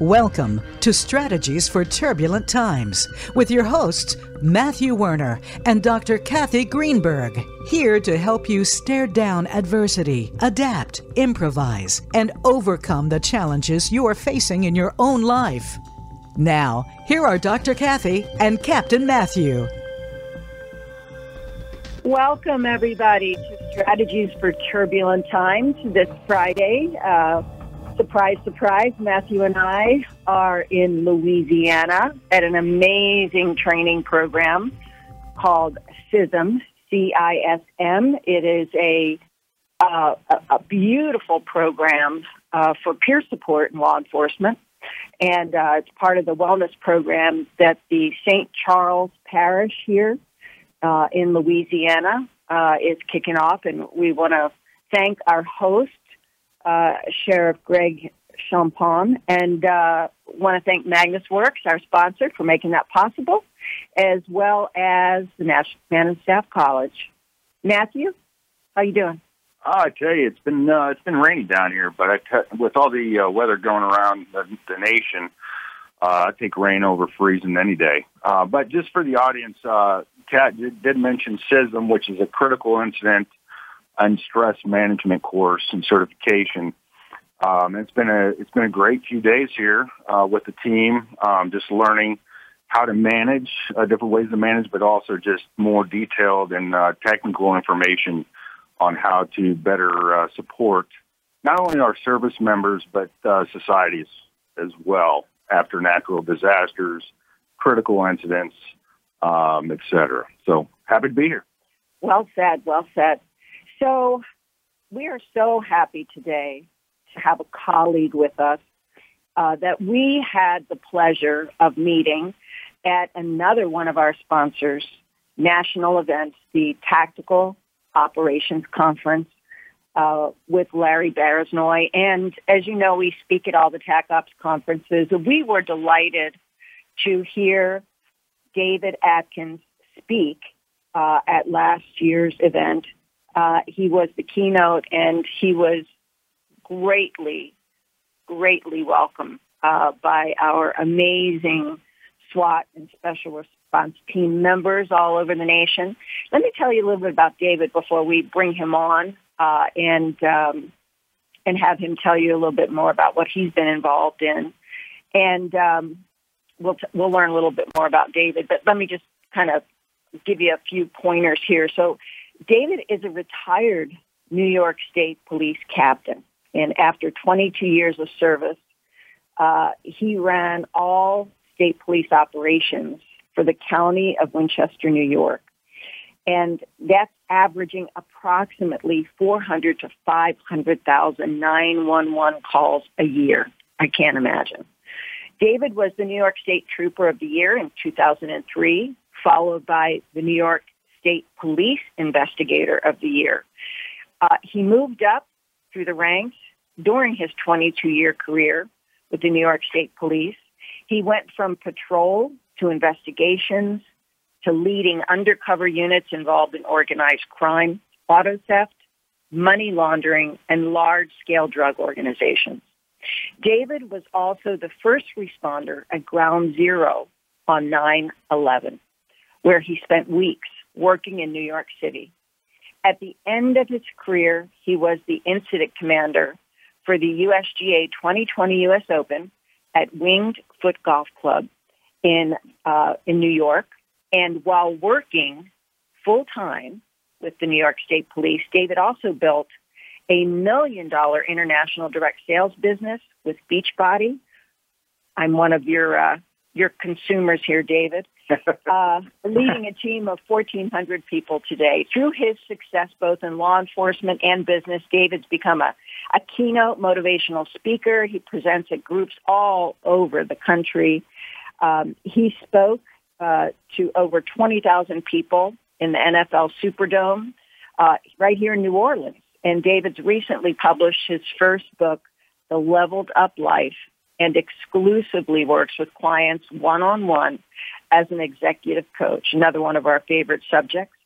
Welcome to Strategies for Turbulent Times with your hosts, Matthew Werner and Dr. Kathy Greenberg, here to help you stare down adversity, adapt, improvise, and overcome the challenges you are facing in your own life. Now, here are Dr. Kathy and Captain Matthew. Welcome, everybody, to Strategies for Turbulent Times this Friday. Uh, surprise, surprise, Matthew and I are in Louisiana at an amazing training program called CISM, C-I-S-M. It is a, uh, a beautiful program uh, for peer support in law enforcement. And uh, it's part of the wellness program that the St. Charles Parish here uh, in Louisiana uh, is kicking off. And we want to thank our host, uh, Sheriff Greg Champagne, and uh, want to thank MagnusWorx, our sponsor, for making that possible, as well as the National Command and Staff College. Matthew, how you doing? Oh, I tell you, it's been uh, it's been rainy down here, but I t- with all the uh, weather going around the, the nation, uh, I take rain over freezing any day. Uh, but just for the audience, uh, Kat did mention CISM, which is a critical incident and stress management course and certification. Um, it's been a it's been a great few days here uh, with the team, um, just learning how to manage uh, different ways to manage, but also just more detailed and uh, technical information on how to better uh, support not only our service members but uh, societies as well after natural disasters, critical incidents, um, et cetera. So happy to be here. Well said. Well said. So we are so happy today to have a colleague with us uh, that we had the pleasure of meeting at another one of our sponsors' national events, the Tactical Operations Conference uh, with Larry Barasnoy. And as you know, we speak at all the TAC Ops conferences. We were delighted to hear David Atkins speak uh, at last year's event uh, he was the keynote, and he was greatly, greatly welcomed uh, by our amazing SWAT and special response team members all over the nation. Let me tell you a little bit about David before we bring him on uh, and um, and have him tell you a little bit more about what he's been involved in, and um, we'll t- we'll learn a little bit more about David. But let me just kind of give you a few pointers here. So David is a retired New York State police captain. And after 22 years of service, uh, he ran all state police operations for the county of Westchester, New York. And that's averaging approximately 400 to 500,000 911 calls a year. I can't imagine. David was the New York State Trooper of the Year in 2003, followed by the New York State Police Investigator of the Year. Uh, he moved up through the ranks during his 22 year career with the New York State Police. He went from patrol to investigations to leading undercover units involved in organized crime, auto theft, money laundering, and large scale drug organizations. David was also the first responder at Ground Zero on 9 11, where he spent weeks working in New York City. At the end of his career, he was the incident commander for the USGA 2020 US Open at Winged Foot Golf Club in uh, in New York. And while working full time with the New York State Police, David also built a million dollar international direct sales business with Beachbody. I'm one of your uh, your consumers here, David. uh, leading a team of 1,400 people today. Through his success both in law enforcement and business, David's become a, a keynote motivational speaker. He presents at groups all over the country. Um, he spoke uh, to over 20,000 people in the NFL Superdome uh, right here in New Orleans. And David's recently published his first book, The Leveled Up Life, and exclusively works with clients one-on-one as an executive coach, another one of our favorite subjects,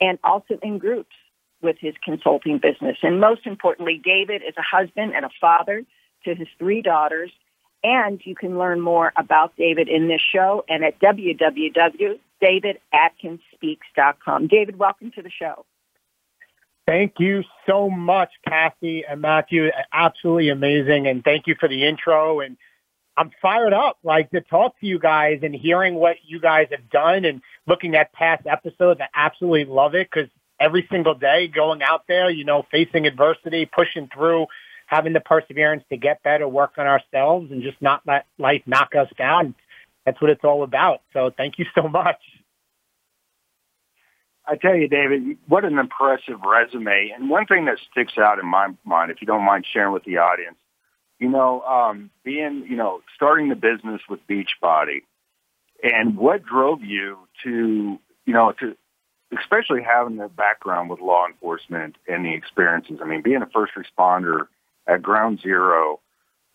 and also in groups with his consulting business. And most importantly, David is a husband and a father to his three daughters And you can learn more about David in this show and at www.davidatkinspeaks.com. David, welcome to the show. Thank you so much, Kathy and Matthew. Absolutely amazing. And thank you for the intro. And I'm fired up, like to talk to you guys and hearing what you guys have done and looking at past episodes. I absolutely love it because every single day going out there, you know, facing adversity, pushing through, having the perseverance to get better, work on ourselves and just not let life knock us down. That's what it's all about. So thank you so much. I tell you, David, what an impressive resume. And one thing that sticks out in my mind, if you don't mind sharing with the audience, you know, um, being, you know, starting the business with Beachbody and what drove you to, you know, to especially having the background with law enforcement and the experiences. I mean, being a first responder at ground zero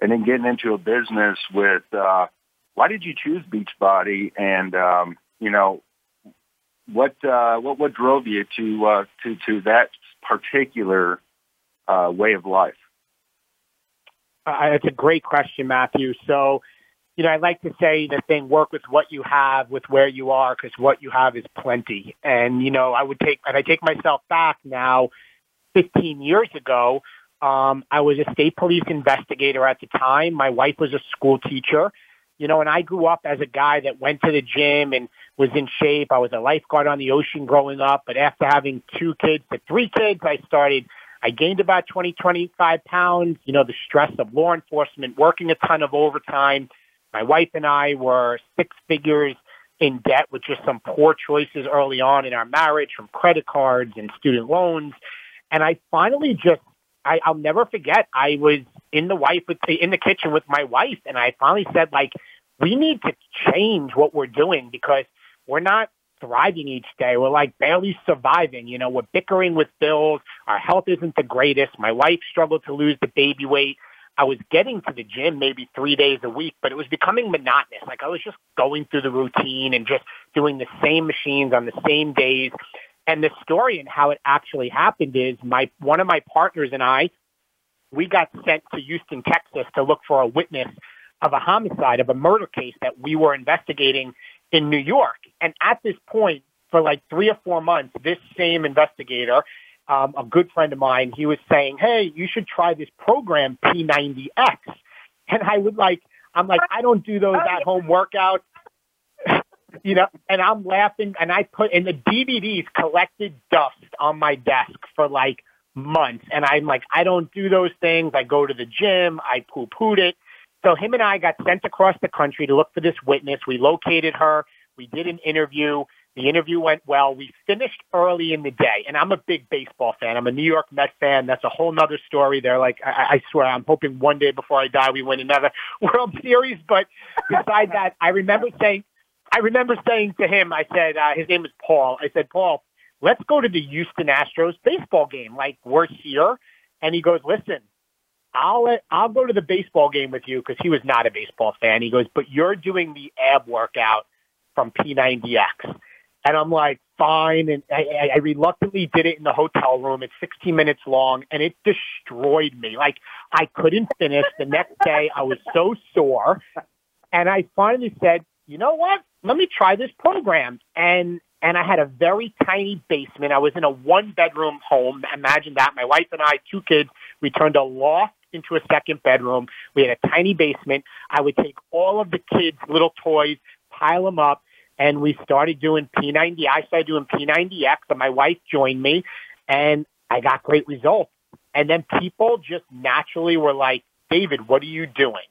and then getting into a business with, uh, why did you choose Beachbody? And, um, you know, what uh, what what drove you to uh, to to that particular uh, way of life? Uh, it's a great question, Matthew. So, you know, I like to say the thing: work with what you have, with where you are, because what you have is plenty. And you know, I would take and I take myself back now, 15 years ago. Um, I was a state police investigator at the time. My wife was a school teacher you know, and I grew up as a guy that went to the gym and was in shape. I was a lifeguard on the ocean growing up, but after having two kids to three kids, I started, I gained about 20, 25 pounds, you know, the stress of law enforcement, working a ton of overtime. My wife and I were six figures in debt with just some poor choices early on in our marriage from credit cards and student loans. And I finally just I, I'll never forget. I was in the wife with in the kitchen with my wife, and I finally said, like, we need to change what we're doing because we're not thriving each day. We're like barely surviving. You know, we're bickering with bills. Our health isn't the greatest. My wife struggled to lose the baby weight. I was getting to the gym maybe three days a week, but it was becoming monotonous. Like I was just going through the routine and just doing the same machines on the same days. And the story and how it actually happened is my one of my partners and I, we got sent to Houston, Texas to look for a witness of a homicide, of a murder case that we were investigating in New York. And at this point, for like three or four months, this same investigator, um, a good friend of mine, he was saying, "Hey, you should try this program P90X." And I would like, I'm like, I don't do those at home workouts you know, and I'm laughing and I put in the DVDs collected dust on my desk for like months. And I'm like, I don't do those things. I go to the gym. I poo pooed it. So him and I got sent across the country to look for this witness. We located her. We did an interview. The interview went well. We finished early in the day, and I'm a big baseball fan. I'm a New York Met fan. That's a whole nother story. They're like, I, I swear, I'm hoping one day before I die we win another World Series. But besides that, I remember saying, I remember saying to him, I said, uh, his name is Paul. I said, Paul, let's go to the Houston Astros baseball game. Like we're here. And he goes, listen, I'll let, I'll go to the baseball game with you because he was not a baseball fan. He goes, but you're doing the ab workout from P90X. And I'm like, fine. And I, I reluctantly did it in the hotel room. It's 16 minutes long and it destroyed me. Like I couldn't finish. The next day I was so sore. And I finally said, you know what? Let me try this program. And, and I had a very tiny basement. I was in a one bedroom home. Imagine that. My wife and I, two kids, we turned a loft into a second bedroom. We had a tiny basement. I would take all of the kids' little toys, pile them up, and we started doing P90. I started doing P90X, and my wife joined me, and I got great results. And then people just naturally were like, David, what are you doing?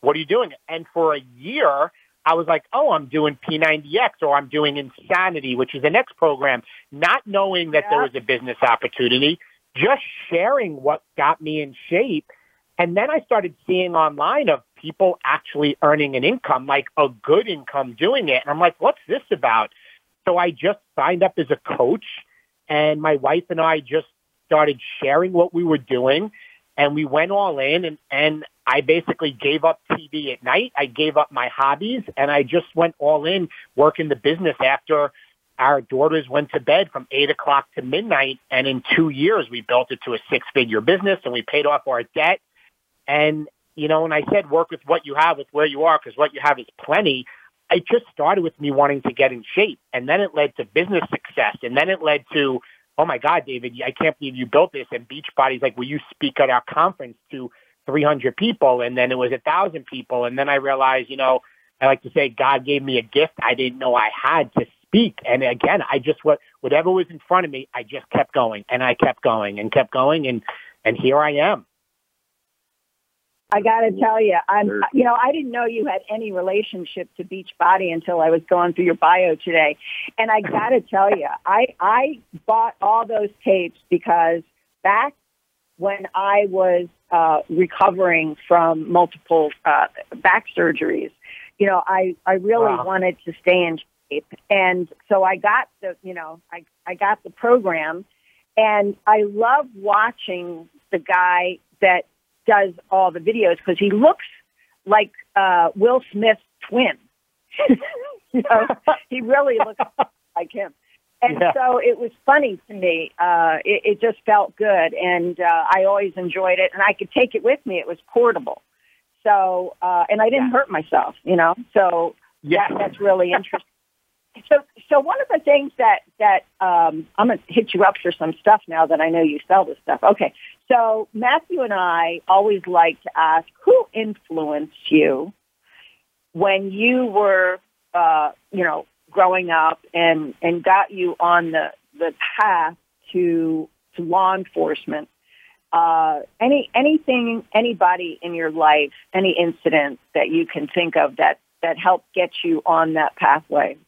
What are you doing? And for a year, I was like, oh, I'm doing P90X or I'm doing Insanity, which is the next program, not knowing that yeah. there was a business opportunity, just sharing what got me in shape. And then I started seeing online of people actually earning an income, like a good income doing it. And I'm like, what's this about? So I just signed up as a coach and my wife and I just started sharing what we were doing and we went all in and, and I basically gave up TV at night. I gave up my hobbies and I just went all in working the business after our daughters went to bed from eight o'clock to midnight. And in two years, we built it to a six figure business and we paid off our debt. And you know, and I said work with what you have with where you are because what you have is plenty. It just started with me wanting to get in shape and then it led to business success and then it led to, oh my God, David, I can't believe you built this. And Beachbody's like, will you speak at our conference to 300 people? And then it was a thousand people. And then I realized, you know, I like to say God gave me a gift I didn't know I had to speak. And again, I just what whatever was in front of me, I just kept going and I kept going and kept going and and here I am. I got to tell you, I'm, you know, I didn't know you had any relationship to Beachbody until I was going through your bio today. And I got to tell you, I, I bought all those tapes because back when I was uh, recovering from multiple uh, back surgeries, you know, I, I really wow. wanted to stay in shape. And so I got the, you know, I, I got the program and I love watching the guy that does all the videos because he looks like uh, Will Smith's twin. you know, he really looks like him. And yeah. so it was funny to me. Uh, it, it just felt good, and uh, I always enjoyed it. And I could take it with me; it was portable. So, uh, and I didn't yeah. hurt myself, you know. So yeah, that, that's really interesting. So, so one of the things that that um, I'm gonna hit you up for some stuff now that I know you sell this stuff. Okay, so Matthew and I always like to ask who influenced you when you were, uh, you know, growing up and and got you on the the path to to law enforcement. Uh, any anything, anybody in your life, any incident that you can think of that that helped get you on that pathway?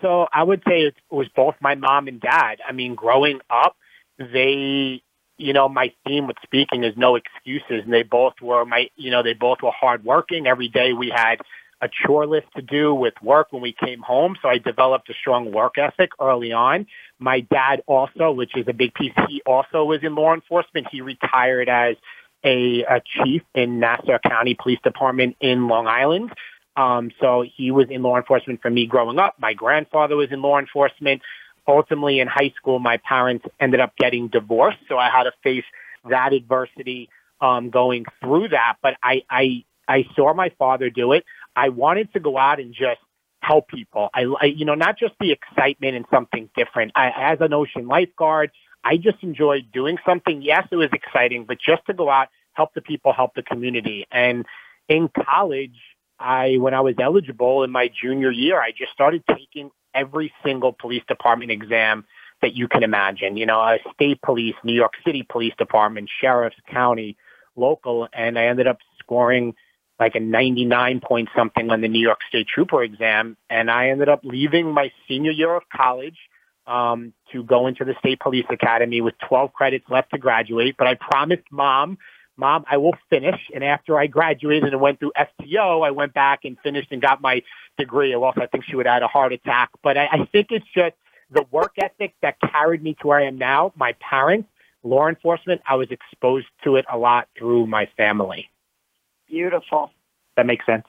So I would say it was both my mom and dad. I mean, growing up, they, you know, my theme with speaking is no excuses. And they both were my, you know, they both were hardworking. Every day we had a chore list to do with work when we came home. So I developed a strong work ethic early on. My dad also, which is a big piece, he also was in law enforcement. He retired as a, a chief in Nassau County Police Department in Long Island. Um, so he was in law enforcement for me growing up. My grandfather was in law enforcement. Ultimately, in high school, my parents ended up getting divorced, so I had to face that adversity um, going through that. But I, I, I saw my father do it. I wanted to go out and just help people. I, I you know, not just the excitement and something different. I, as an ocean lifeguard, I just enjoyed doing something. Yes, it was exciting, but just to go out, help the people, help the community. And in college, I, when I was eligible in my junior year, I just started taking every single police department exam that you can imagine. You know, a state police, New York City Police Department, sheriff's, county, local, and I ended up scoring like a 99 point something on the New York State Trooper exam. And I ended up leaving my senior year of college um, to go into the State Police Academy with 12 credits left to graduate. But I promised mom Mom, I will finish. And after I graduated and went through STO, I went back and finished and got my degree. Or else I think she would have had a heart attack. But I, I think it's just the work ethic that carried me to where I am now. My parents, law enforcement, I was exposed to it a lot through my family. Beautiful. That makes sense.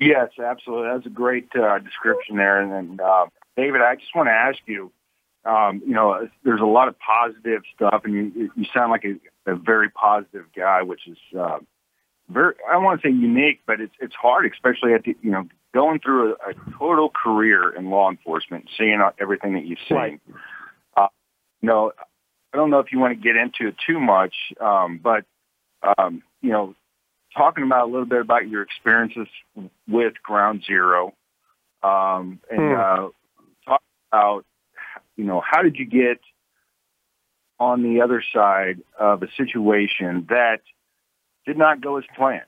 Yes, absolutely. That's a great uh, description there. And, and uh, David, I just want to ask you, um, you know, there's a lot of positive stuff, and you, you sound like a, a very positive guy, which is uh, very I don't want to say unique, but it's it's hard, especially at the, you know going through a, a total career in law enforcement, seeing everything that you've seen. Right. Uh, you know, I don't know if you want to get into it too much, um, but um, you know, talking about a little bit about your experiences with Ground Zero, um, and hmm. uh, talk about you know how did you get on the other side of a situation that did not go as planned.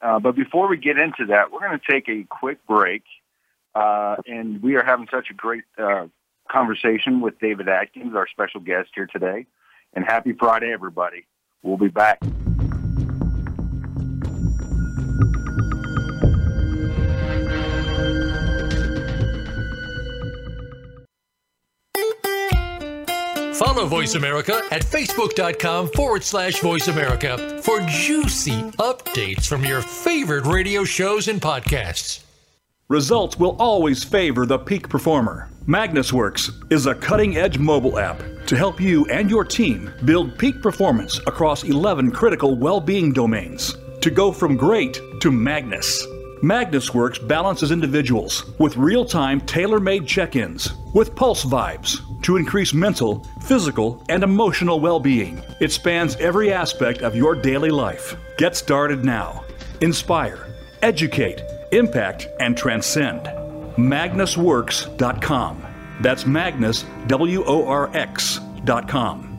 Uh, but before we get into that, we're going to take a quick break. Uh, and we are having such a great uh, conversation with David Atkins, our special guest here today. And happy Friday, everybody. We'll be back. Follow Voice America at facebook.com forward slash voice America for juicy updates from your favorite radio shows and podcasts. Results will always favor the peak performer. MagnusWorx is a cutting edge mobile app to help you and your team build peak performance across 11 critical well being domains to go from great to Magnus. MagnusWorx balances individuals with real time tailor made check ins with pulse vibes to increase mental, physical, and emotional well being. It spans every aspect of your daily life. Get started now. Inspire, educate, impact, and transcend. MagnusWorx.com. That's Magnus, W O R X.com.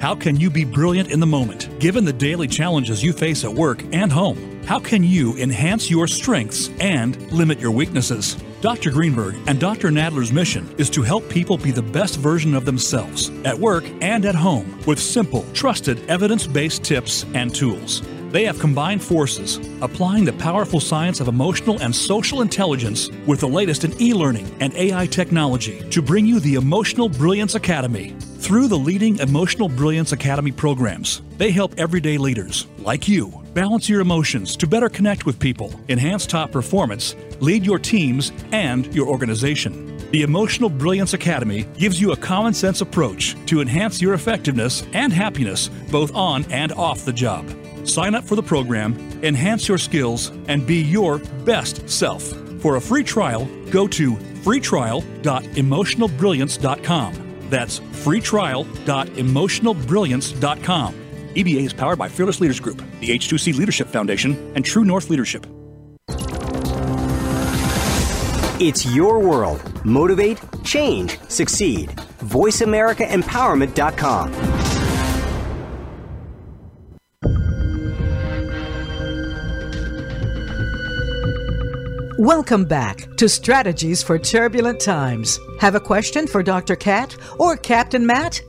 How can you be brilliant in the moment, given the daily challenges you face at work and home? How can you enhance your strengths and limit your weaknesses? Dr. Greenberg and Dr. Nadler's mission is to help people be the best version of themselves at work and at home with simple, trusted, evidence based tips and tools. They have combined forces, applying the powerful science of emotional and social intelligence with the latest in e learning and AI technology to bring you the Emotional Brilliance Academy. Through the leading Emotional Brilliance Academy programs, they help everyday leaders, like you, balance your emotions to better connect with people, enhance top performance, lead your teams and your organization. The Emotional Brilliance Academy gives you a common sense approach to enhance your effectiveness and happiness both on and off the job. Sign up for the program, enhance your skills, and be your best self. For a free trial, go to freetrial.emotionalbrilliance.com. That's freetrial.emotionalbrilliance.com. EBA is powered by Fearless Leaders Group, the H2C Leadership Foundation, and True North Leadership. It's your world. Motivate, change, succeed. VoiceAmericaEmpowerment.com. Welcome back to Strategies for Turbulent Times. Have a question for Dr. Cat or Captain Matt?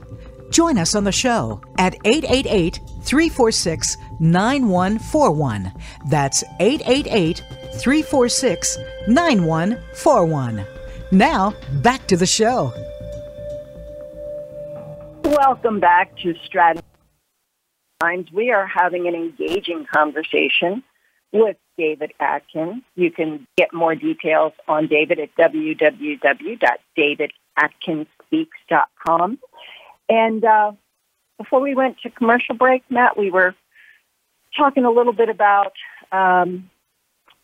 Join us on the show at 888 346 9141. That's 888 346 9141. Now, back to the show. Welcome back to Strategy Times. We are having an engaging conversation with David Atkin. You can get more details on David at www.davidatkinspeaks.com. And uh, before we went to commercial break, Matt, we were talking a little bit about um,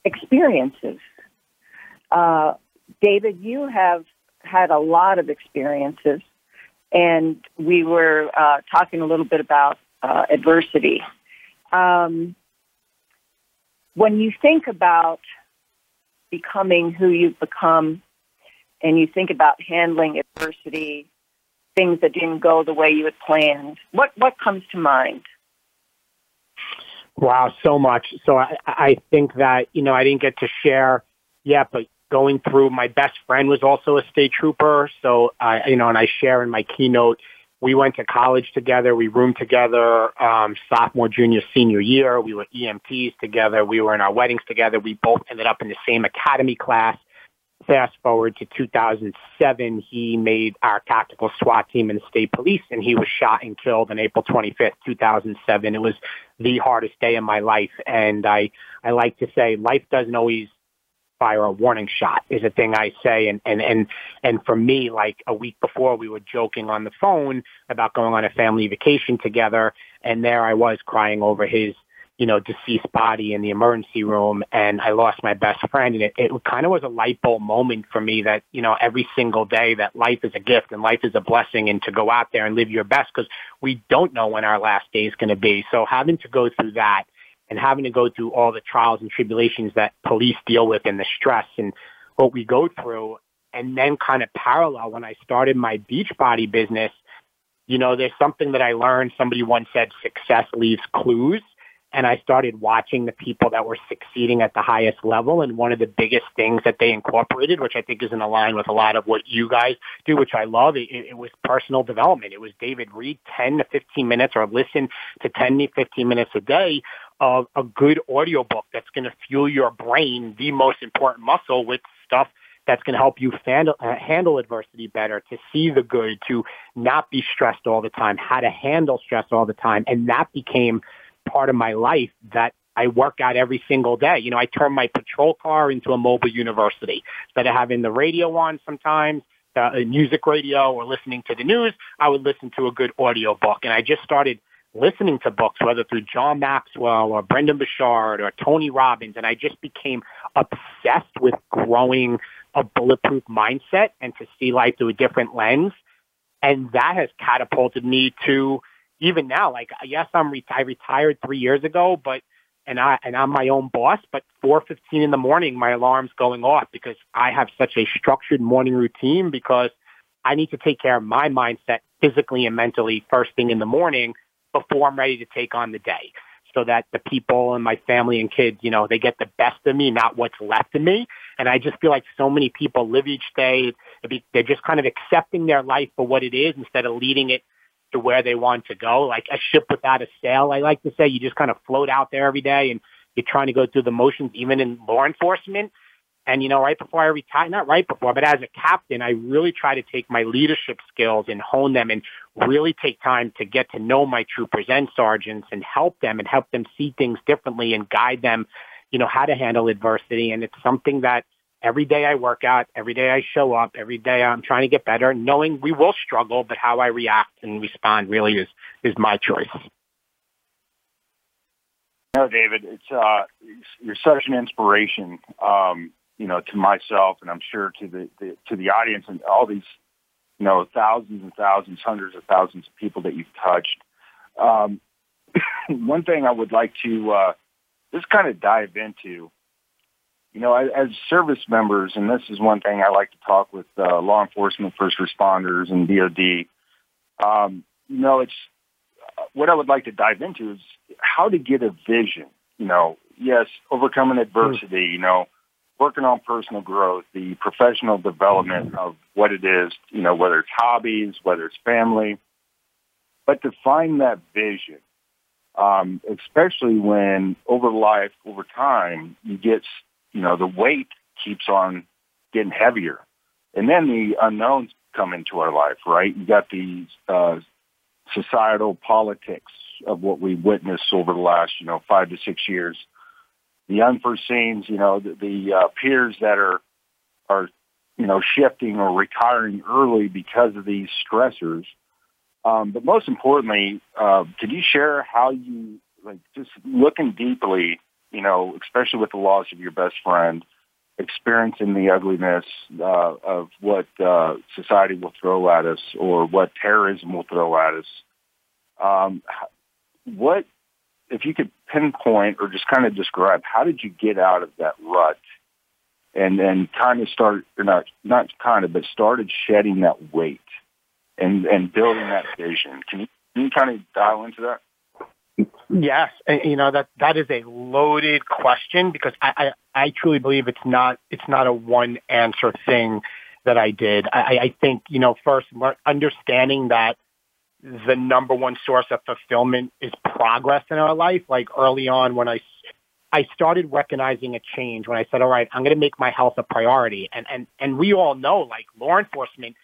experiences. Uh, David, you have had a lot of experiences, and we were uh, talking a little bit about uh, adversity. Um, when you think about becoming who you've become, and you think about handling adversity, things that didn't go the way you had planned, what what comes to mind? Wow, so much. So I, I think that, you know, I didn't get to share yet, but going through my best friend was also a state trooper. So I, you know, and I share in my keynote, we went to college together. We roomed together, um, sophomore, junior, senior year. We were EMTs together. We were in our weddings together. We both ended up in the same academy class. Fast forward to 2007, he made our tactical SWAT team in the state police and he was shot and killed on April 25th, 2007. It was the hardest day of my life. And I, I like to say life doesn't always fire a warning shot is a thing I say. And, and, and, and for me, like a week before we were joking on the phone about going on a family vacation together. And there I was crying over his you know, deceased body in the emergency room and I lost my best friend. And it, it kind of was a light bulb moment for me that, you know, every single day that life is a gift and life is a blessing and to go out there and live your best because we don't know when our last day is going to be. So having to go through that and having to go through all the trials and tribulations that police deal with and the stress and what we go through. And then kind of parallel when I started my Beachbody business, you know, there's something that I learned. Somebody once said success leaves clues and I started watching the people that were succeeding at the highest level. And one of the biggest things that they incorporated, which I think is in line with a lot of what you guys do, which I love, it, it was personal development. It was David read 10 to 15 minutes or listen to 10 to 15 minutes a day of a good audiobook that's going to fuel your brain, the most important muscle with stuff that's going to help you handle, uh, handle adversity better, to see the good, to not be stressed all the time, how to handle stress all the time. And that became part of my life that I work out every single day. You know, I turn my patrol car into a mobile university. Instead of having the radio on sometimes, uh, music radio or listening to the news, I would listen to a good audio book. And I just started listening to books, whether through John Maxwell or Brendon Burchard or Tony Robbins, and I just became obsessed with growing a bulletproof mindset and to see life through a different lens. And that has catapulted me to even now, like, yes, I'm re- I retired three years ago, but and I and I'm my own boss, but 4:15 in the morning my alarm's going off because I have such a structured morning routine because I need to take care of my mindset physically and mentally first thing in the morning before I'm ready to take on the day. So that the people and my family and kids, you know, they get the best of me, not what's left of me. And I just feel like so many people live each day. They're just kind of accepting their life for what it is instead of leading it to where they want to go. Like a ship without a sail, I like to say. You just kind of float out there every day and you're trying to go through the motions, even in law enforcement. And, you know, right before I retire, not right before, but as a captain, I really try to take my leadership skills and hone them and really take time to get to know my troopers and sergeants and help them and help them see things differently and guide them, you know, how to handle adversity. And it's something that every day I work out, every day I show up, every day I'm trying to get better, knowing we will struggle, but how I react and respond really is, is my choice. No, David, it's, uh, you're such an inspiration, um, you know, to myself and I'm sure to the, the, to the audience and all these, you know, thousands and thousands, hundreds of thousands of people that you've touched. Um, one thing I would like to, uh, just kind of dive into you know, as service members, and this is one thing I like to talk with uh, law enforcement, first responders, and DoD. Um, you know, it's what I would like to dive into is how to get a vision. You know, yes, overcoming adversity. You know, working on personal growth, the professional development of what it is. You know, whether it's hobbies, whether it's family, but to find that vision. Um, especially when over life, over time, you get you know, the weight keeps on getting heavier. And then the unknowns come into our life, right? You got these uh, societal politics of what we witnessed over the last, you know, five to six years. The unforeseens, you know, the, the uh, peers that are are you know shifting or retiring early because of these stressors. Um, but most importantly, uh, could you share how you like just looking deeply you know, especially with the loss of your best friend, experiencing the ugliness uh, of what uh, society will throw at us or what terrorism will throw at us. Um, what, if you could pinpoint or just kind of describe, how did you get out of that rut and and kind of start, or not not kind of, but started shedding that weight and and building that vision? Can you can you kind of dial into that? Yes, you know that that is a loaded question because I, I I truly believe it's not it's not a one answer thing that I did. I, I think you know first understanding that the number one source of fulfillment is progress in our life. Like early on when I I started recognizing a change when I said, all right, I'm going to make my health a priority. And, and, and we all know like law enforcement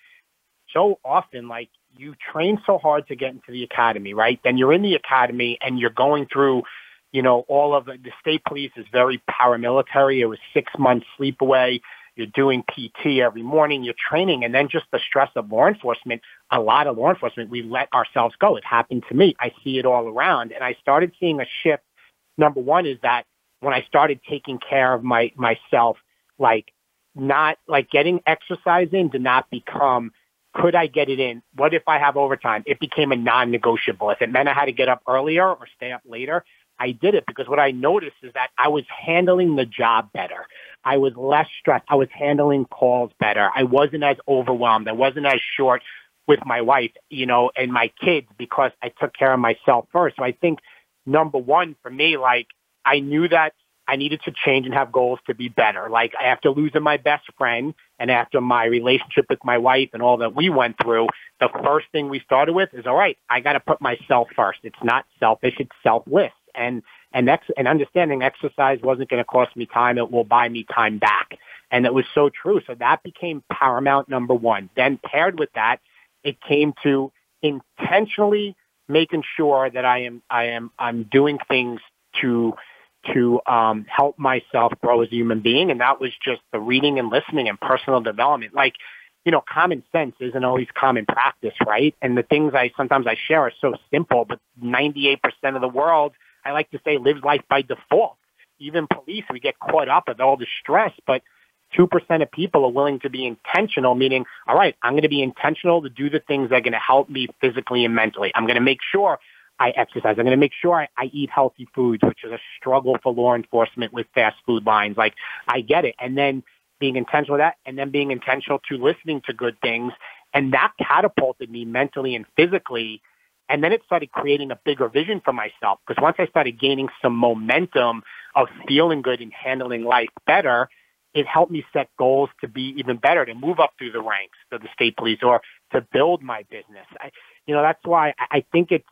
so often, like you train so hard to get into the academy, right? Then you're in the academy and you're going through, you know, all of the, the state police is very paramilitary. It was six months sleep away. You're doing PT every morning. You're training. And then just the stress of law enforcement, a lot of law enforcement, we let ourselves go. It happened to me. I see it all around. And I started seeing a shift. Number one is that when I started taking care of my, myself, like not like getting exercise in did not become could I get it in? What if I have overtime? It became a non-negotiable. If it meant I had to get up earlier or stay up later, I did it because what I noticed is that I was handling the job better. I was less stressed. I was handling calls better. I wasn't as overwhelmed. I wasn't as short with my wife, you know, and my kids because I took care of myself first. So I think number one for me, like I knew that I needed to change and have goals to be better. Like after losing my best friend and after my relationship with my wife and all that we went through, the first thing we started with is, all right, I got to put myself first. It's not selfish. It's selfless. And, and ex- and understanding exercise wasn't going to cost me time. It will buy me time back. And it was so true. So that became paramount number one. Then paired with that, it came to intentionally making sure that I am, I am, I'm doing things to to um, help myself grow as a human being, and that was just the reading and listening and personal development. Like, you know, common sense isn't always common practice, right? And the things I sometimes I share are so simple, but 98% of the world, I like to say, lives life by default. Even police, we get caught up with all the stress, but 2% of people are willing to be intentional, meaning, all right, I'm going to be intentional to do the things that are going to help me physically and mentally. I'm going to make sure I exercise. I'm going to make sure I, I eat healthy foods, which is a struggle for law enforcement with fast food lines. Like, I get it. And then being intentional with that, and then being intentional to listening to good things. And that catapulted me mentally and physically. And then it started creating a bigger vision for myself. Because once I started gaining some momentum of feeling good and handling life better, it helped me set goals to be even better, to move up through the ranks of the state police or to build my business. I, you know, that's why I think it's,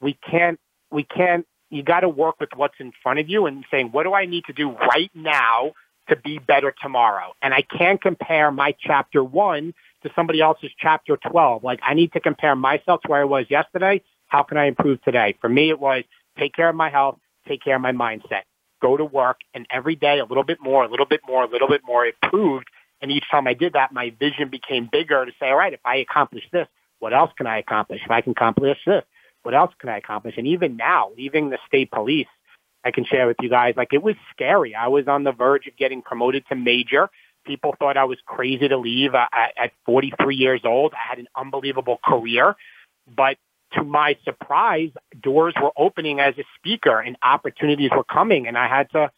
we can't, we can't, you got to work with what's in front of you and saying, what do I need to do right now to be better tomorrow? And I can't compare my chapter one to somebody else's chapter 12. Like I need to compare myself to where I was yesterday. How can I improve today? For me, it was take care of my health, take care of my mindset, go to work, and every day a little bit more, a little bit more, a little bit more. It proved. And each time I did that, my vision became bigger to say, all right, if I accomplish this, what else can I accomplish? If I can accomplish this, what else can I accomplish? And even now, leaving the state police, I can share with you guys, like it was scary. I was on the verge of getting promoted to major. People thought I was crazy to leave uh, at 43 years old. I had an unbelievable career, but to my surprise, doors were opening as a speaker and opportunities were coming and I had to,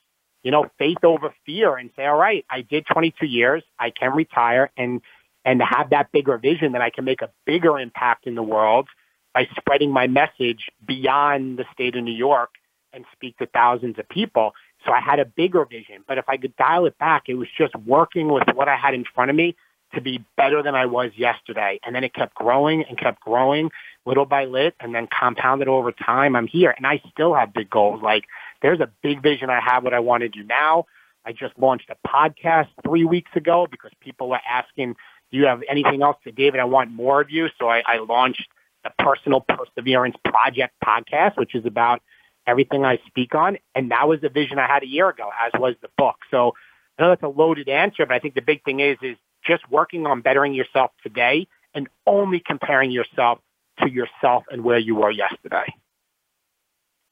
you know, faith over fear and say, all right, I did 22 years. I can retire and, and have that bigger vision that I can make a bigger impact in the world by spreading my message beyond the state of New York and speak to thousands of people. So I had a bigger vision. But if I could dial it back, it was just working with what I had in front of me to be better than I was yesterday. And then it kept growing and kept growing little by little and then compounded over time. I'm here and I still have big goals. Like there's a big vision I have what I want to do now. I just launched a podcast three weeks ago because people were asking, do you have anything else to David? I want more of you. So I, I launched the Personal Perseverance Project podcast, which is about everything I speak on. And that was the vision I had a year ago, as was the book. So I know that's a loaded answer, but I think the big thing is, is just working on bettering yourself today and only comparing yourself to yourself and where you were yesterday.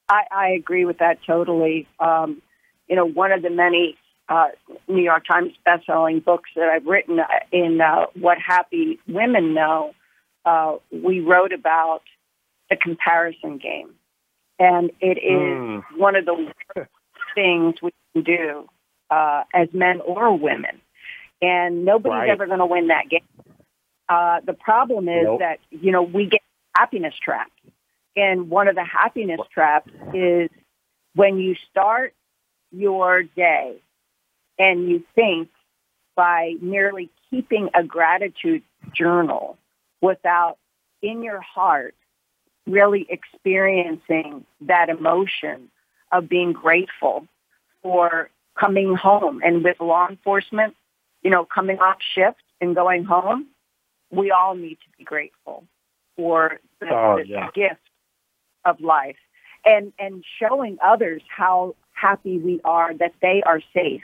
I, I agree with that totally. Um, you know, one of the many uh, New York Times bestselling books that I've written in uh, What Happy Women Know uh, we wrote about the comparison game. And it is mm. one of the worst things we can do uh, as men or women. And nobody's right. ever going to win that game. Uh, the problem is nope. that, you know, we get happiness traps. And one of the happiness traps is when you start your day and you think by merely keeping a gratitude journal without in your heart really experiencing that emotion of being grateful for coming home. And with law enforcement, you know, coming off shift and going home, we all need to be grateful for the, oh, the yeah. gift of life and, and showing others how happy we are that they are safe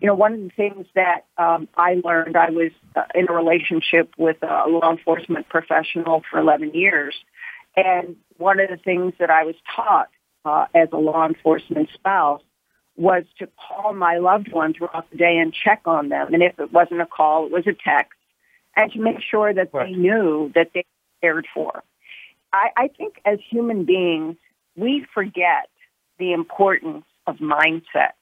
you know, one of the things that um, I learned, I was uh, in a relationship with a law enforcement professional for 11 years. And one of the things that I was taught uh, as a law enforcement spouse was to call my loved ones throughout the day and check on them. And if it wasn't a call, it was a text. And to make sure that right. they knew that they cared for. I, I think as human beings, we forget the importance of mindset.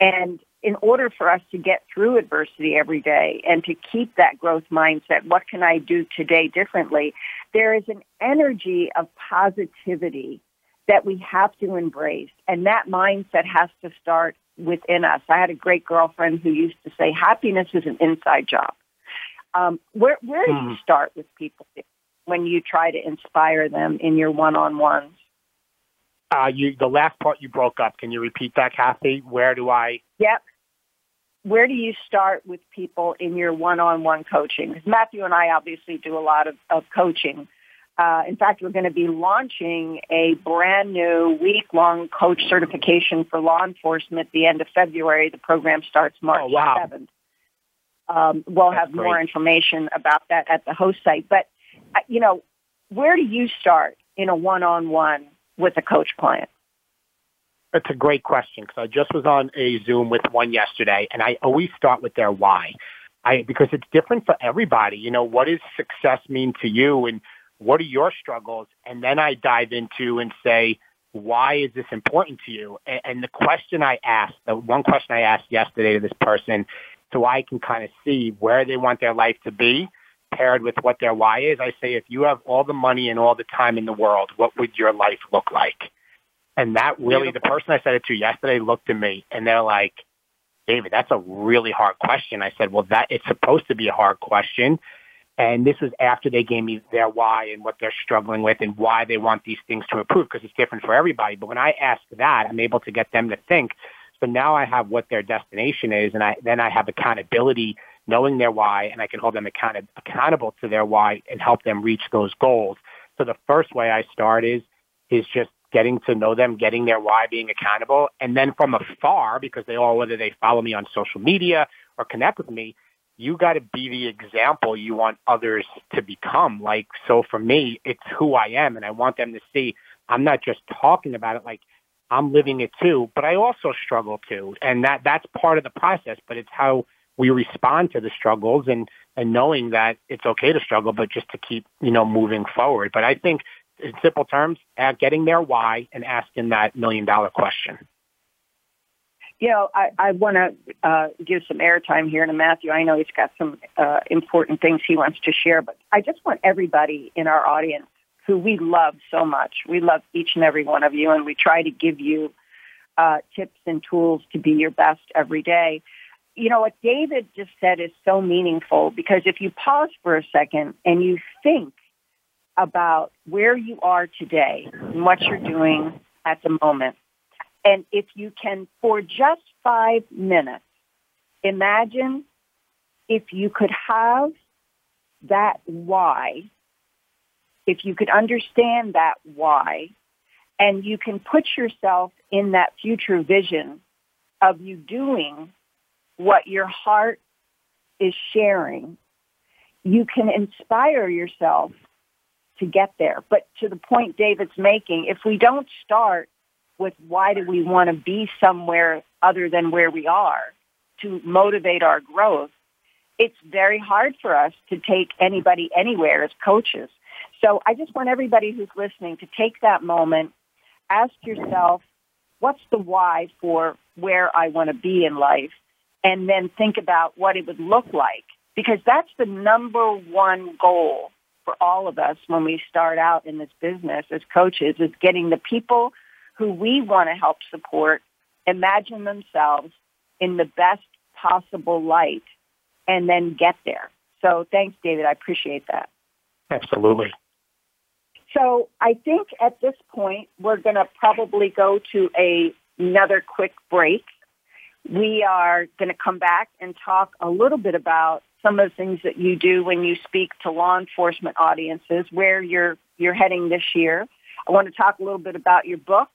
And in order for us to get through adversity every day and to keep that growth mindset, what can I do today differently? There is an energy of positivity that we have to embrace. And that mindset has to start within us. I had a great girlfriend who used to say, happiness is an inside job. Um, where, where do you hmm. start with people when you try to inspire them in your one-on-ones? Uh, you, the last part you broke up. Can you repeat that, Kathy? Where do I? Yep. Where do you start with people in your one-on-one coaching? Because Matthew and I obviously do a lot of, of coaching. Uh, in fact, we're going to be launching a brand new week-long coach certification for law enforcement at the end of February. The program starts March oh, wow. 7th. Um, we'll That's have more information about that at the host site. But, uh, you know, where do you start in a one-on-one with a coach client? It's a great question because I just was on a Zoom with one yesterday, and I always start with their why. I because it's different for everybody. You know, what does success mean to you, and what are your struggles? And then I dive into and say, why is this important to you? And, and the question I asked, the one question I asked yesterday to this person, so I can kind of see where they want their life to be, paired with what their why is. I say, if you have all the money and all the time in the world, what would your life look like? And that really, the person I said it to yesterday looked at me and they're like, David, that's a really hard question. I said, well, that it's supposed to be a hard question. And this was after they gave me their why and what they're struggling with and why they want these things to improve because it's different for everybody. But when I ask that, I'm able to get them to think. So now I have what their destination is and I, then I have accountability knowing their why and I can hold them account- accountable to their why and help them reach those goals. So the first way I start is, is just getting to know them, getting their why, being accountable. And then from afar, because they all, whether they follow me on social media or connect with me, you got to be the example you want others to become. Like, so for me, it's who I am. And I want them to see I'm not just talking about it like I'm living it too, but I also struggle too. And that, that's part of the process, but it's how we respond to the struggles and, and knowing that it's okay to struggle, but just to keep, you know, moving forward. But I think in simple terms, getting their why and asking that million dollar question. You know, I, I want to uh, give some airtime here to Matthew. I know he's got some uh, important things he wants to share, but I just want everybody in our audience who we love so much. We love each and every one of you, and we try to give you uh, tips and tools to be your best every day. You know, what David just said is so meaningful because if you pause for a second and you think about where you are today and what you're doing at the moment, and if you can, for just five minutes, imagine if you could have that why, if you could understand that why, and you can put yourself in that future vision of you doing what your heart is sharing, you can inspire yourself to get there. But to the point David's making, if we don't start with why do we want to be somewhere other than where we are to motivate our growth, it's very hard for us to take anybody anywhere as coaches. So I just want everybody who's listening to take that moment, ask yourself, what's the why for where I want to be in life? And then think about what it would look like. Because that's the number one goal for all of us when we start out in this business as coaches is getting the people who we want to help support imagine themselves in the best possible light and then get there. So thanks, David. I appreciate that. Absolutely. So I think at this point, we're going to probably go to a, another quick break. We are going to come back and talk a little bit about some of the things that you do when you speak to law enforcement audiences, where you're, you're heading this year. I want to talk a little bit about your book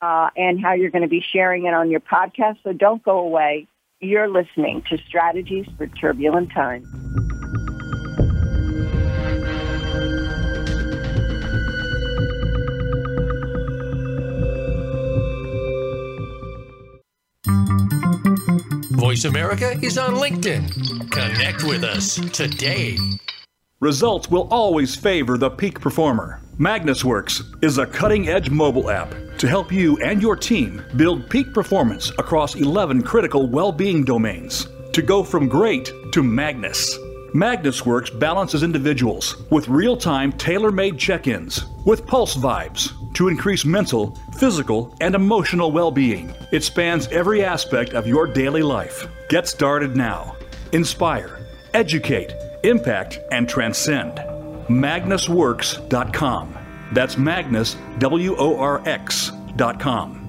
uh, and how you're going to be sharing it on your podcast. So don't go away. You're listening to Strategies for Turbulent Times. Voice America is on LinkedIn. Connect with us today. Results will always favor the peak performer. MagnusWorx is a cutting edge mobile app to help you and your team build peak performance across 11 critical well being domains to go from great to Magnus. MagnusWorx balances individuals with real time tailor made check ins with pulse vibes to increase mental, physical, and emotional well being. It spans every aspect of your daily life. Get started now. Inspire, educate, impact, and transcend. MagnusWorx.com. That's Magnus, W O R X.com.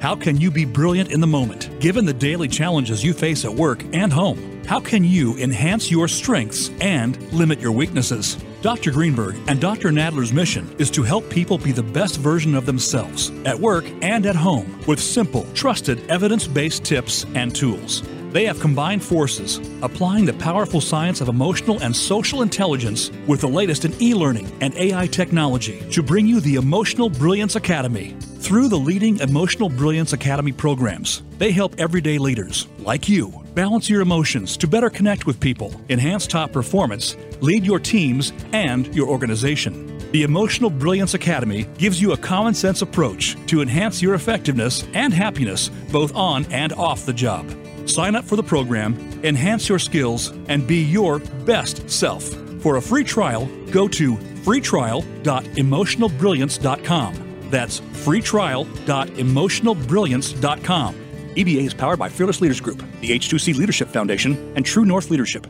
How can you be brilliant in the moment, given the daily challenges you face at work and home? How can you enhance your strengths and limit your weaknesses? Dr. Greenberg and Dr. Nadler's mission is to help people be the best version of themselves at work and at home with simple, trusted, evidence based tips and tools. They have combined forces, applying the powerful science of emotional and social intelligence with the latest in e learning and AI technology to bring you the Emotional Brilliance Academy. Through the leading Emotional Brilliance Academy programs, they help everyday leaders, like you, balance your emotions to better connect with people, enhance top performance, lead your teams and your organization. The Emotional Brilliance Academy gives you a common sense approach to enhance your effectiveness and happiness both on and off the job. Sign up for the program, enhance your skills, and be your best self. For a free trial, go to freetrial.emotionalbrilliance.com. That's freetrial.emotionalbrilliance.com. EBA is powered by Fearless Leaders Group, the H2C Leadership Foundation, and True North Leadership.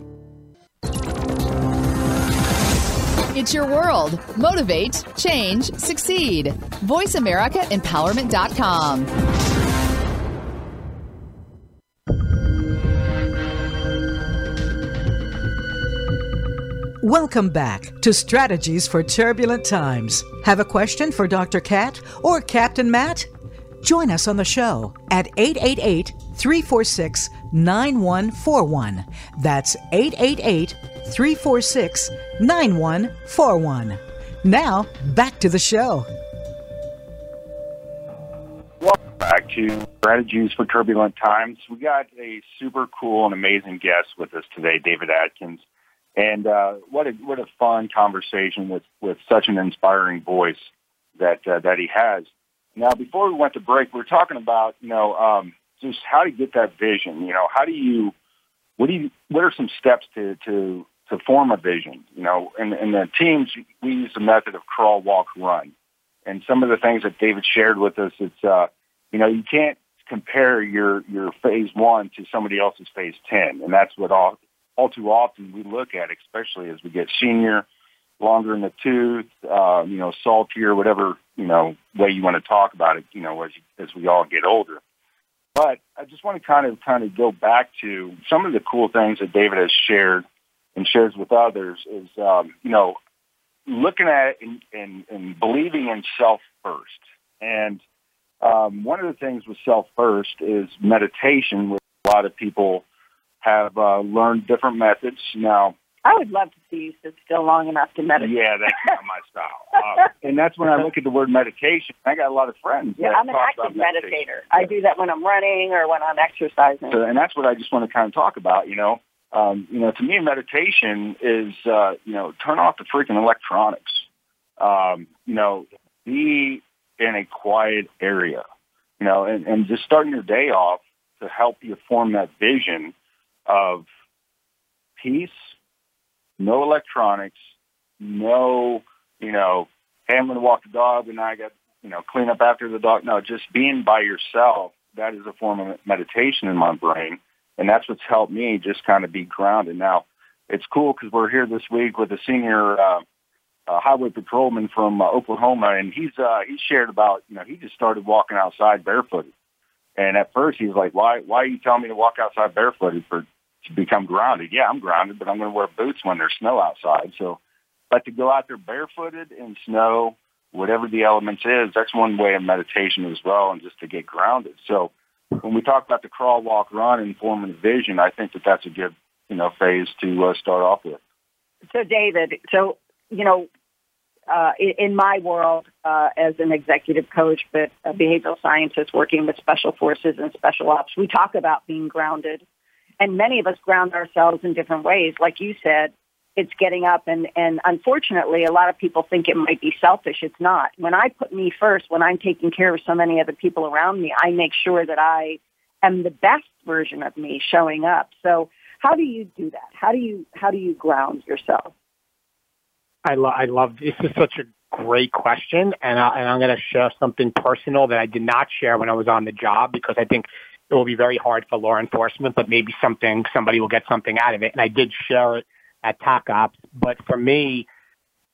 It's your world. Motivate, change, succeed. VoiceAmericaEmpowerment.com. Welcome back to Strategies for Turbulent Times. Have a question for Dr. Cat or Captain Matt? Join us on the show at 888 346 9141. That's 888 346 9141. Now, back to the show. Welcome back to Strategies for Turbulent Times. We got a super cool and amazing guest with us today, David Atkins. And uh, what a what a fun conversation with with such an inspiring voice that uh, that he has. Now, before we went to break, we were talking about you know um, just how to get that vision. You know, how do you what do you what are some steps to to to form a vision? You know, in, in the teams we use the method of crawl, walk, run, and some of the things that David shared with us, it's uh, you know you can't compare your your phase one to somebody else's phase ten, and that's what all all too often we look at, especially as we get senior, longer in the tooth, uh, you know, saltier, whatever, you know, way you want to talk about it, you know, as, as we all get older. But I just want to kind of kind of go back to some of the cool things that David has shared and shares with others is, um, you know, looking at it and, and, and believing in self first. And um, one of the things with self first is meditation, which a lot of people have uh, learned different methods. Now, I would love to see you sit still long enough to meditate. Yeah, that's not my style. Uh, and that's when I look at the word meditation. I got a lot of friends. Yeah, I'm an active meditator. I do that when I'm running or when I'm exercising. So, and that's what I just want to kind of talk about. You know, um, you know, to me, meditation is uh, you know, turn off the freaking electronics. Um, you know, be in a quiet area. You know, and, and just starting your day off to help you form that vision of peace, no electronics, no, you know, hey, I'm going to walk the dog and I got, you know, clean up after the dog. No, just being by yourself, that is a form of meditation in my brain. And that's what's helped me just kind of be grounded. Now, it's cool because we're here this week with a senior uh, uh, highway patrolman from uh, Oklahoma, and he's uh, he shared about you know he just started walking outside barefooted, and at first he was like, "Why? Why are you telling me to walk outside barefooted for become grounded? Yeah, I'm grounded, but I'm going to wear boots when there's snow outside. So, but to go out there barefooted in snow, whatever the elements is, that's one way of meditation as well, and just to get grounded. So, when we talk about the crawl, walk, run, and forming a vision, I think that that's a good you know phase to uh, start off with. So, David, so you know, uh, in, my world uh, as an executive coach, but a behavioral scientist working with special forces and special ops, we talk about being grounded. And many of us ground ourselves in different ways. Like you said, it's getting up and, and unfortunately a lot of people think it might be selfish. It's not. When I put me first, when I'm taking care of so many other people around me, I make sure that I am the best version of me showing up. So how do you do that? How do you how do you ground yourself? I, lo- I love this is such a great question, and, I, and I'm going to share something personal that I did not share when I was on the job because I think it will be very hard for law enforcement, but maybe something somebody will get something out of it. And I did share it at TAC Ops, but for me,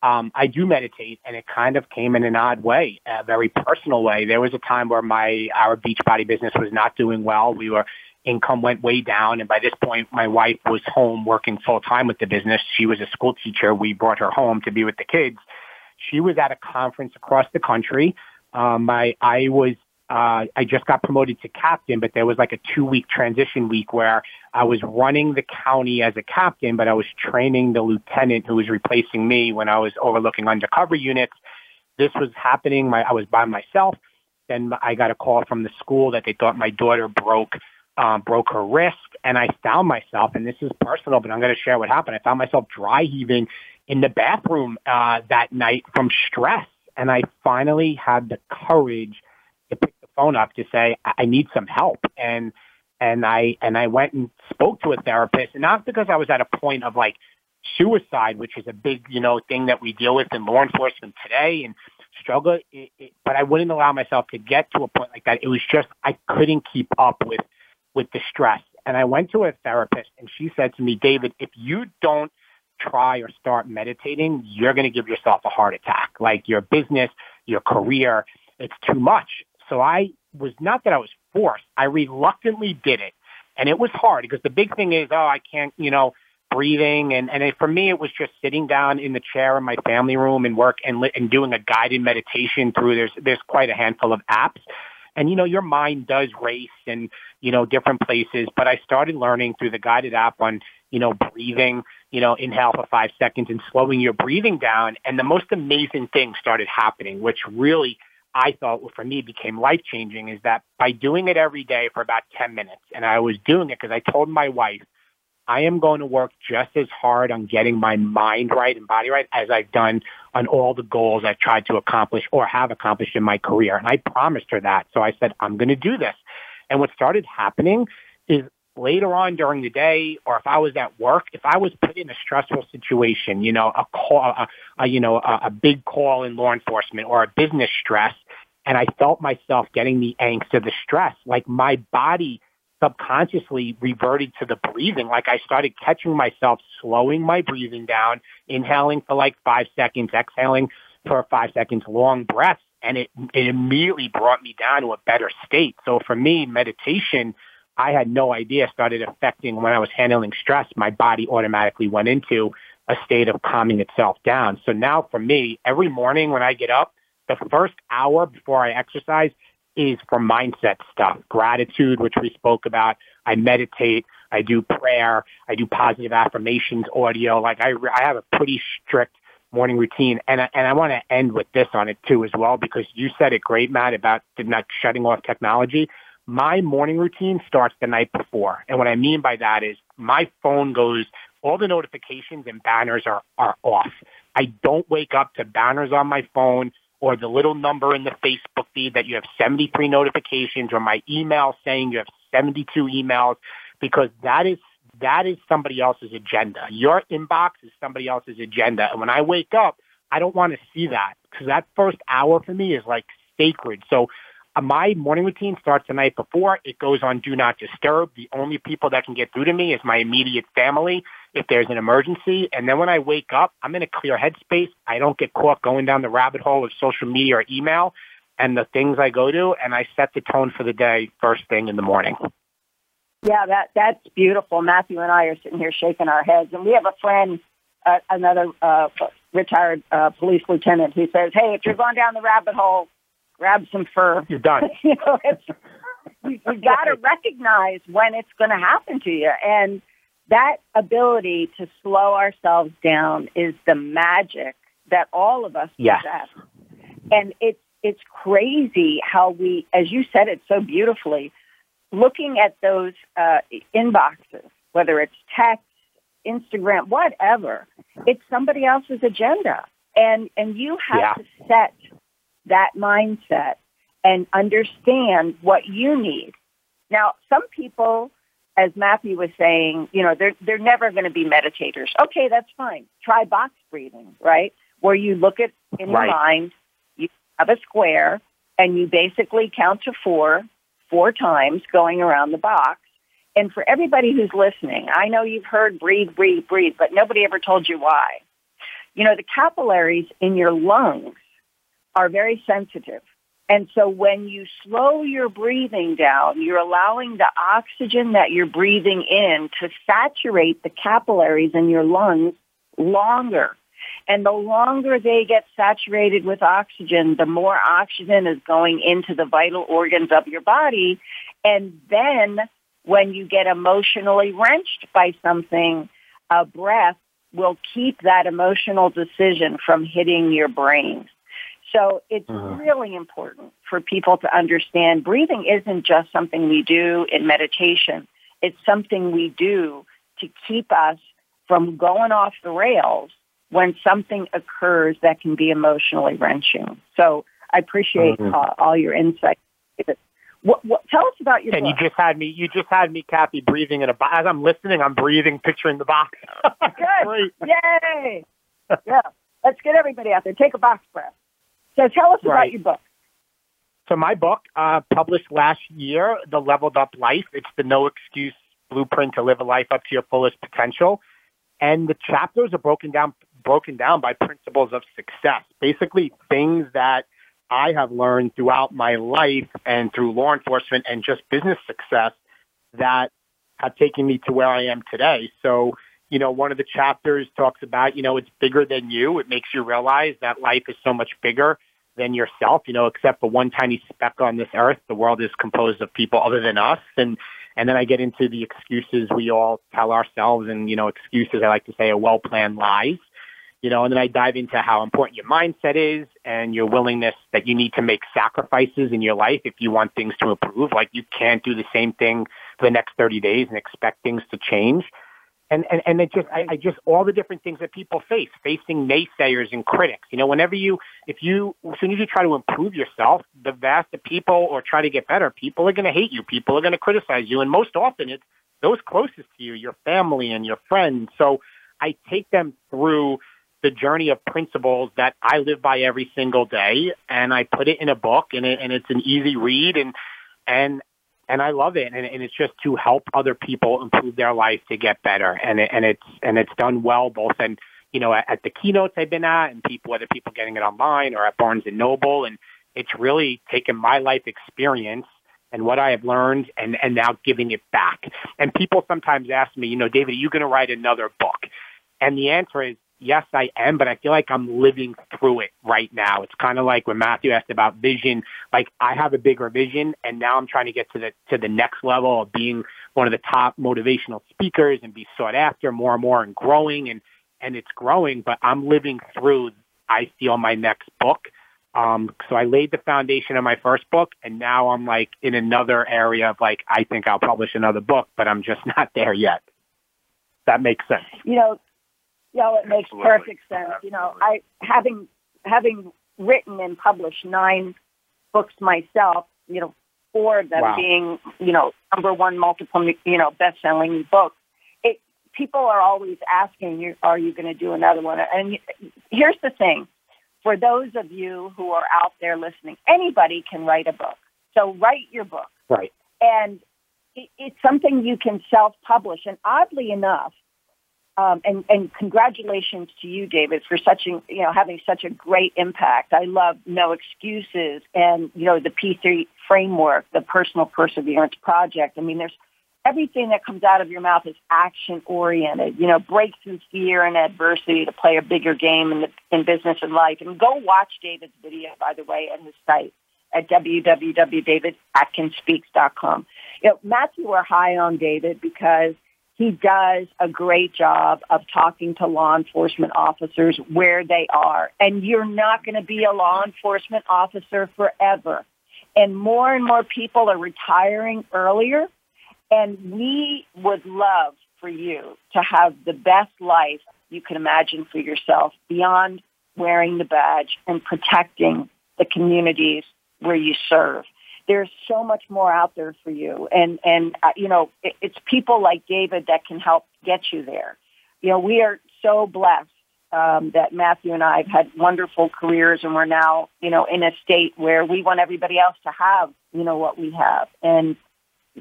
um, I do meditate, and it kind of came in an odd way, a very personal way. There was a time where my our Beachbody business was not doing well. We were income went way down. And by this point, my wife was home working full time with the business. She was a school teacher. We brought her home to be with the kids. She was at a conference across the country. Um, I, I was uh, I just got promoted to captain, but there was like a two week transition week where I was running the county as a captain, but I was training the lieutenant who was replacing me when I was overlooking undercover units. This was happening. My, I was by myself. Then I got a call from the school that they thought my daughter broke, um, broke her wrist. And I found myself, and this is personal, but I'm going to share what happened. I found myself dry heaving in the bathroom, uh, that night from stress. And I finally had the courage phone up to say I need some help. And and I and I went and spoke to a therapist and not because I was at a point of like suicide which is a big you know thing that we deal with in law enforcement today and struggle it, it, but I wouldn't allow myself to get to a point like that. It was just I couldn't keep up with with the stress. And I went to a therapist and she said to me David if you don't try or start meditating you're going to give yourself a heart attack. Like your business your career it's too much so I was not that I was forced. I reluctantly did it. And it was hard because the big thing is, oh, I can't, you know, breathing. And, and it, for me, it was just sitting down in the chair in my family room and work and, and doing a guided meditation through, there's, there's quite a handful of apps. And, you know, your mind does race and, you know, different places. But I started learning through the guided app on, you know, breathing, you know, inhale for five seconds and slowing your breathing down. And the most amazing thing started happening, which really I thought for me became life changing is that by doing it every day for about 10 minutes, and I was doing it because I told my wife, I am going to work just as hard on getting my mind right and body right as I've done on all the goals I've tried to accomplish or have accomplished in my career. And I promised her that. So I said, I'm going to do this. And what started happening is later on during the day or if I was at work, if I was put in a stressful situation, you know, a call, a, a you know, a, a big call in law enforcement or a business stress, and I felt myself getting the angst or the stress, like my body subconsciously reverted to the breathing. Like I started catching myself slowing my breathing down, inhaling for like five seconds, exhaling for five seconds, long breaths. And it, it immediately brought me down to a better state. So for me, meditation I had no idea started affecting when I was handling stress. My body automatically went into a state of calming itself down. So now for me, every morning when I get up, the first hour before I exercise is for mindset stuff, gratitude, which we spoke about. I meditate. I do prayer. I do positive affirmations audio. Like I, I have a pretty strict morning routine. And I, and I want to end with this on it too as well, because you said it great, Matt, about not shutting off technology my morning routine starts the night before. And what I mean by that is my phone goes, all the notifications and banners are, are off. I don't wake up to banners on my phone or the little number in the Facebook feed that you have 73 notifications or my email saying you have 72 emails because that is that is somebody else's agenda. Your inbox is somebody else's agenda. And when I wake up, I don't want to see that because that first hour for me is like sacred. So my morning routine starts the night before. It goes on do not disturb. The only people that can get through to me is my immediate family if there's an emergency. And then when I wake up, I'm in a clear headspace. I don't get caught going down the rabbit hole of social media or email and the things I go to, and I set the tone for the day first thing in the morning. Yeah, that that's beautiful. Matthew and I are sitting here shaking our heads, and we have a friend, uh, another uh, retired uh, police lieutenant, who says, "Hey, if you're going down the rabbit hole, grab some fur. You're done. you know, it's, you, you got to recognize when it's going to happen to you. And that ability to slow ourselves down is the magic that all of us yes. possess. And it's, it's crazy how we, as you said it so beautifully, looking at those uh, inboxes, whether it's text, Instagram, whatever, it's somebody else's agenda. And, and you have yeah. to set that mindset and understand what you need. Now, some people, as Matthew was saying, you know, they're, they're never going to be meditators. Okay, that's fine. Try box breathing, right? Where you look at in right. your mind, you have a square, and you basically count to four, four times going around the box. And for everybody who's listening, I know you've heard breathe, breathe, breathe, but nobody ever told you why. You know, the capillaries in your lungs are very sensitive. And so when you slow your breathing down, you're allowing the oxygen that you're breathing in to saturate the capillaries in your lungs longer. And the longer they get saturated with oxygen, the more oxygen is going into the vital organs of your body. And then when you get emotionally wrenched by something, a breath will keep that emotional decision from hitting your brain. So it's uh-huh. really important for people to understand breathing isn't just something we do in meditation. It's something we do to keep us from going off the rails when something occurs that can be emotionally wrenching. So I appreciate uh-huh. uh, all your insight. What, what, tell us about your and book. you just had me. You just had me, Kathy, breathing in a box. As I'm listening, I'm breathing, picturing the box. Good. Yay! yeah. Let's get everybody out there. Take a box breath. So tell us right. about your book. So my book, uh, published last year, The Leveled Up Life. It's the no excuse blueprint to live a life up to your fullest potential. And the chapters are broken down, broken down by principles of success. Basically things that I have learned throughout my life and through law enforcement and just business success that have taken me to where I am today. So, you know, one of the chapters talks about, you know, it's bigger than you. It makes you realize that life is so much bigger than yourself, you know, except for one tiny speck on this earth. The world is composed of people other than us. And, and then I get into the excuses we all tell ourselves and, you know, excuses I like to say are well-planned lies. You know, and then I dive into how important your mindset is and your willingness that you need to make sacrifices in your life if you want things to improve. Like you can't do the same thing for the next 30 days and expect things to change and and and it just I, I just all the different things that people face, facing naysayers and critics. You know, whenever you if you as soon as you try to improve yourself, the vast of people or try to get better, people are going to hate you. People are going to criticize you, and most often it's those closest to you, your family and your friends. So I take them through the journey of principles that I live by every single day, and I put it in a book, and it, and it's an easy read, and and and I love it. And, and it's just to help other people improve their life to get better. And it, and it's and it's done well both in you know at, at the keynotes I've been at, and people whether people getting it online or at Barnes and Noble, and it's really taken my life experience and what I have learned and, and now giving it back. And people sometimes ask me, you know, David, are you going to write another book? And the answer is yes, I am, but I feel like I'm living through it right now. It's kind of like when Matthew asked about vision. Like I have a bigger vision, and now I'm trying to get to the to the next level of being one of the top motivational speakers and be sought after more and more and growing and and it's growing. But I'm living through. I feel my next book. Um, so I laid the foundation of my first book, and now I'm like in another area of like I think I'll publish another book, but I'm just not there yet. That makes sense. You know, yeah, it makes Absolutely. perfect sense. Absolutely. You know, I having having written and published nine books myself, you know, four of them wow. being, you know, number one multiple, you know, best-selling books. It people are always asking you, are you going to do another one? And here's the thing: for those of you who are out there listening, anybody can write a book. So write your book. Right. And it's something you can self-publish. And oddly enough, um, and, and congratulations to you, David, for such a, you know having such a great impact. I love no excuses and you know the P3 framework, the personal perseverance project. I mean, there's everything that comes out of your mouth is action oriented. You know, break through fear and adversity to play a bigger game in the in business and life. And go watch David's video, by the way, at his site at www.davidatkinspeaks.com. You know, Matthew, we're high on David because he does a great job of talking to law enforcement officers where they are. And you're not going to be a law enforcement officer forever. And more and more people are retiring earlier. And we would love for you to have the best life you can imagine for yourself beyond wearing the badge and protecting the communities where you serve there's so much more out there for you. And, and, uh, you know, it, it's people like David that can help get you there. You know, we are so blessed um, that Matthew and I have had wonderful careers and we're now, you know, in a state where we want everybody else to have, you know, what we have. And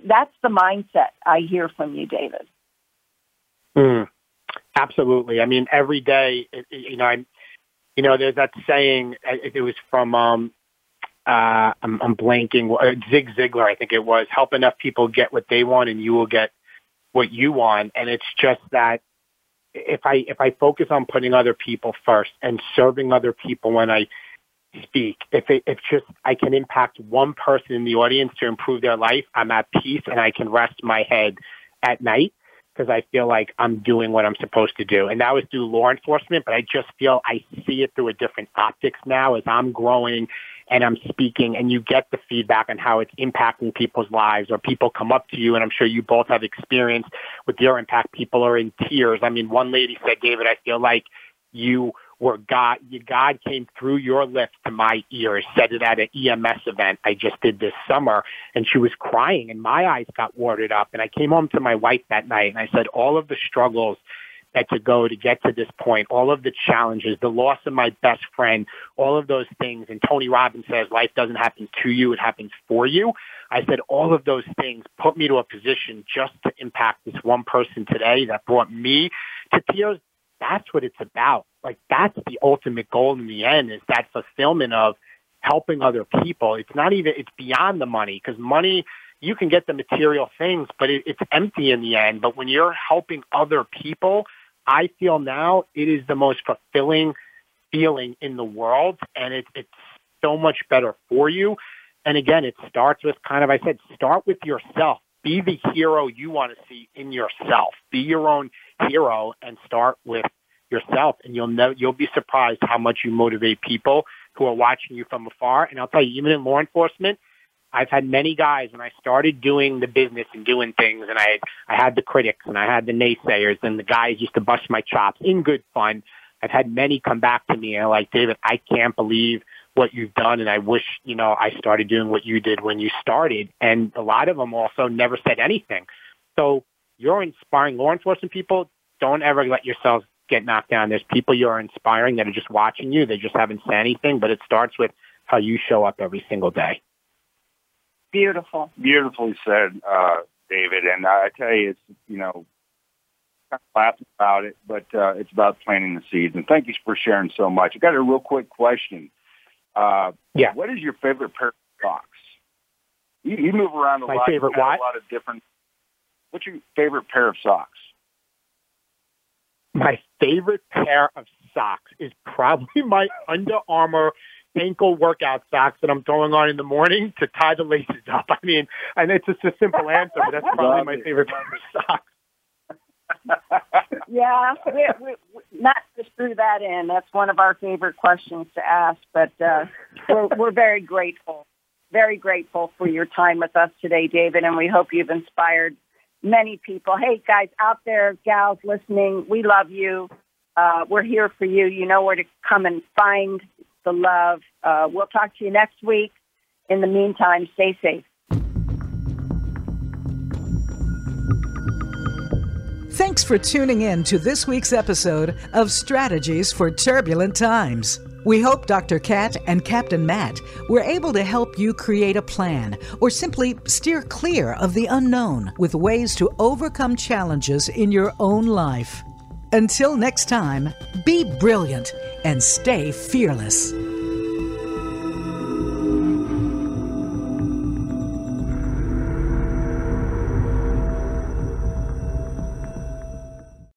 that's the mindset I hear from you, David. Mm, absolutely. I mean, every day, you know, I'm, you know, there's that saying, it was from, um, uh, I'm, I'm blanking. Uh, Zig Ziglar, I think it was. Help enough people get what they want, and you will get what you want. And it's just that if I if I focus on putting other people first and serving other people when I speak, if it, if just I can impact one person in the audience to improve their life, I'm at peace and I can rest my head at night because I feel like I'm doing what I'm supposed to do. And that was through law enforcement, but I just feel I see it through a different optics now as I'm growing and I'm speaking and you get the feedback on how it's impacting people's lives or people come up to you and I'm sure you both have experience with your impact. People are in tears. I mean, one lady said, David, I feel like you were God, God came through your lips to my ears, said it at an EMS event I just did this summer and she was crying and my eyes got watered up and I came home to my wife that night and I said, all of the struggles that to go to get to this point, all of the challenges, the loss of my best friend, all of those things. And Tony Robbins says life doesn't happen to you, it happens for you. I said all of those things put me to a position just to impact this one person today that brought me to tears. That's what it's about. Like that's the ultimate goal in the end is that fulfillment of helping other people. It's not even, it's beyond the money because money, you can get the material things, but it, it's empty in the end. But when you're helping other people, I feel now it is the most fulfilling feeling in the world and it, it's so much better for you. And again, it starts with kind of, I said, start with yourself. Be the hero you want to see in yourself. Be your own hero and start with yourself and you'll know, you'll be surprised how much you motivate people who are watching you from afar. And I'll tell you, even in law enforcement, I've had many guys when I started doing the business and doing things and I I had the critics and I had the naysayers and the guys used to bust my chops in good fun. I've had many come back to me and like, David, I can't believe what you've done and I wish, you know, I started doing what you did when you started. And a lot of them also never said anything. So you're inspiring law enforcement people. Don't ever let yourselves get knocked down. There's people you're inspiring that are just watching you. They just haven't said anything, but it starts with how you show up every single day. Beautiful. Beautifully said, uh, David. And I tell you, it's, you know, kind of laughing about it, but uh, it's about planting the seeds. And thank you for sharing so much. I got a real quick question. Uh, yeah. What is your favorite pair of socks? You, you move around a My lot. favorite you what? A lot of different. What's your favorite pair of socks? My favorite pair of socks is probably my Under Armour ankle workout socks that I'm throwing on in the morning to tie the laces up. I mean, and it's just a simple answer, but that's probably my favorite pair of socks. Yeah, we, we, we, not to screw that in. That's one of our favorite questions to ask, but uh, we're, we're very grateful, very grateful for your time with us today, David, and we hope you've inspired many people. Hey, guys out there, gals listening, we love you. Uh, we're here for you. You know where to come and find the love. Uh, we'll talk to you next week. In the meantime, stay safe. Thanks for tuning in to this week's episode of Strategies for Turbulent Times. We hope Dr. Kat and Captain Matt were able to help you create a plan or simply steer clear of the unknown with ways to overcome challenges in your own life. Until next time, be brilliant and stay fearless.